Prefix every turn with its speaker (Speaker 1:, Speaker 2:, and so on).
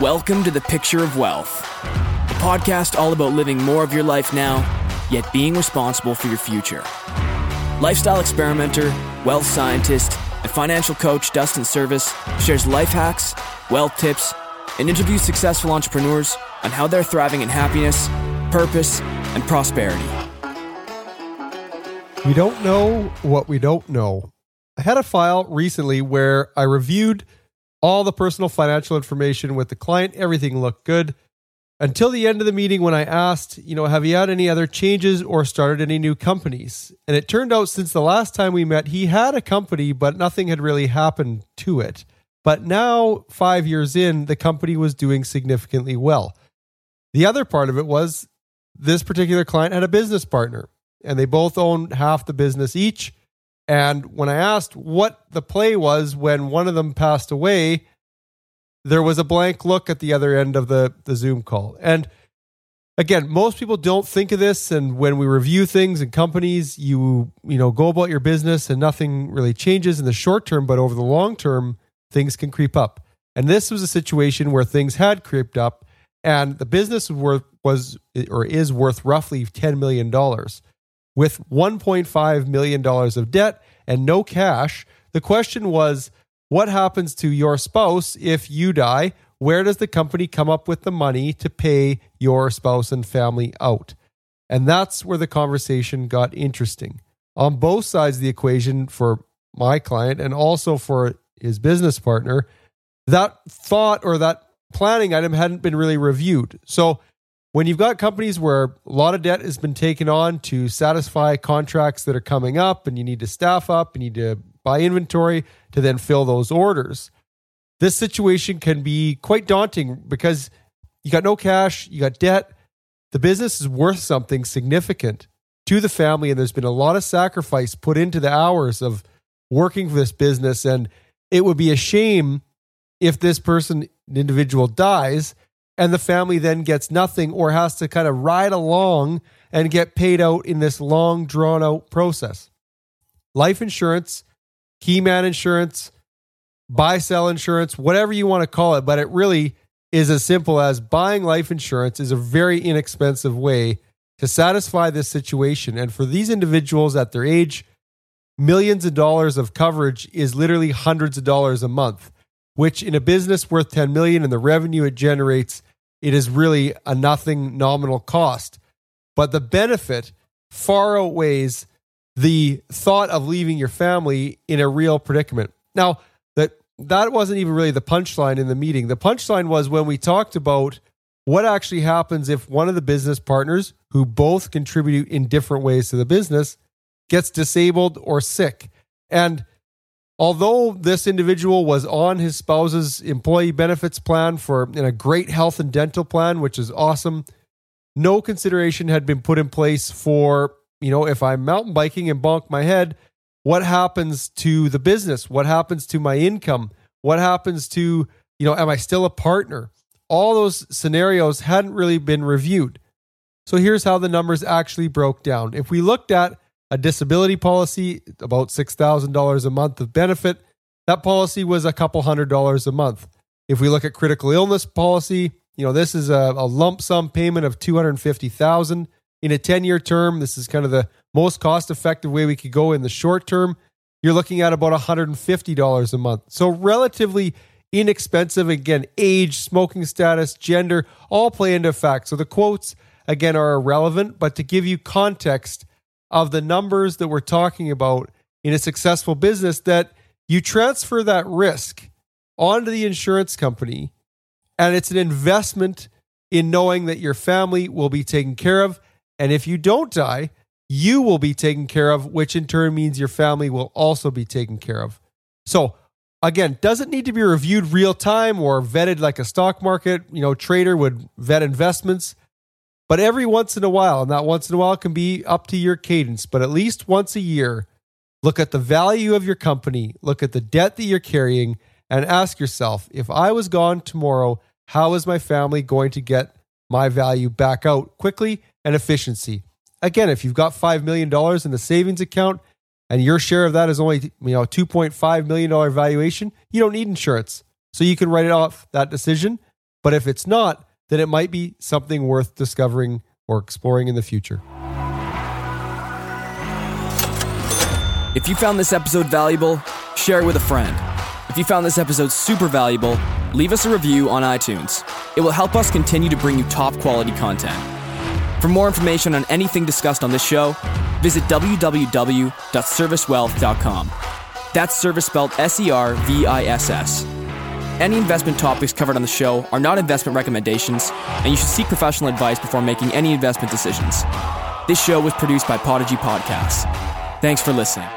Speaker 1: Welcome to the Picture of Wealth, a podcast all about living more of your life now, yet being responsible for your future. Lifestyle experimenter, wealth scientist, and financial coach Dustin Serviss shares life hacks, wealth tips, and interviews successful entrepreneurs on how they're thriving in happiness, purpose, and prosperity.
Speaker 2: We don't know what we don't know. I had a file recently where I reviewed all the personal financial information with the client. Everything looked good until the end of the meeting when I asked, you know, have you had any other changes or started any new companies? And it turned out since the last time we met, he had a company, but nothing had really happened to it. But now, five years in, the company was doing significantly well. The other part of it was this particular client had a business partner, and they both owned half the business each. And when I asked what the play was when one of them passed away, there was a blank look at the other end of the, the Zoom call. And again, most people don't think of this. And when we review things and companies, you you know go about your business and nothing really changes in the short term, but over the long term, things can creep up. And this was a situation where things had creeped up, and the business was was or is worth roughly ten million dollars with $1.5 million of debt and no cash. The question was what happens to your spouse if you die? Where does the company come up with the money to pay your spouse and family out? And that's where the conversation got interesting. On both sides of the equation for my client and also for his business partner, that thought or that planning item hadn't been really reviewed. So when you've got companies where a lot of debt has been taken on to satisfy contracts that are coming up and you need to staff up, you need to buy inventory to then fill those orders. This situation can be quite daunting because you got no cash, you got debt, the business is worth something significant to the family and there's been a lot of sacrifice put into the hours of working for this business and it would be a shame if this person individual dies and the family then gets nothing or has to kind of ride along and get paid out in this long drawn out process. Life insurance, key man insurance, buy sell insurance, whatever you want to call it, but it really is as simple as buying life insurance is a very inexpensive way to satisfy this situation. And for these individuals at their age, millions of dollars of coverage is literally hundreds of dollars a month, which in a business worth 10 million and the revenue it generates it is really a nothing nominal cost. But the benefit far outweighs the thought of leaving your family in a real predicament. Now, that that wasn't even really the punchline in the meeting. The punchline was when we talked about what actually happens if one of the business partners who both contribute in different ways to the business gets disabled or sick. And Although this individual was on his spouse's employee benefits plan for in a great health and dental plan, which is awesome, no consideration had been put in place for, you know, if I'm mountain biking and bonk my head, what happens to the business? What happens to my income? What happens to, you know, am I still a partner? All those scenarios hadn't really been reviewed. So here's how the numbers actually broke down. If we looked at a disability policy, about $6,000 a month of benefit. That policy was a couple hundred dollars a month. If we look at critical illness policy, you know, this is a, a lump sum payment of 250,000 in a 10-year term. This is kind of the most cost-effective way we could go in the short term. You're looking at about $150 a month. So relatively inexpensive. Again, age, smoking status, gender, all play into effect. So the quotes again are irrelevant, but to give you context, of the numbers that we're talking about in a successful business that you transfer that risk onto the insurance company and it's an investment in knowing that your family will be taken care of. And if you don't die you will be taken care of which in turn means your family will also be taken care of. So again doesn't need to be reviewed real time or vetted like a stock market. You know trader would vet investments but every once in a while, and that once in a while can be up to your cadence, but at least once a year, look at the value of your company, look at the debt that you're carrying, and ask yourself if I was gone tomorrow, how is my family going to get my value back out quickly and efficiency? Again, if you've got $5 million in the savings account and your share of that is only you know $2.5 million valuation, you don't need insurance. So you can write it off that decision But if it's not, then it might be something worth discovering or exploring in the future.
Speaker 1: If you found this episode valuable, share it with a friend. If you found this episode super valuable, leave us a review on iTunes. It will help us continue to bring you top quality content. For more information on anything discussed on this show, visit www.servisswealth.com. That's service spelled S E R V I S S. Any investment topics covered on the show are not investment recommendations, and you should seek professional advice before making any investment decisions. This show was produced by Podigy Podcasts. Thanks for listening.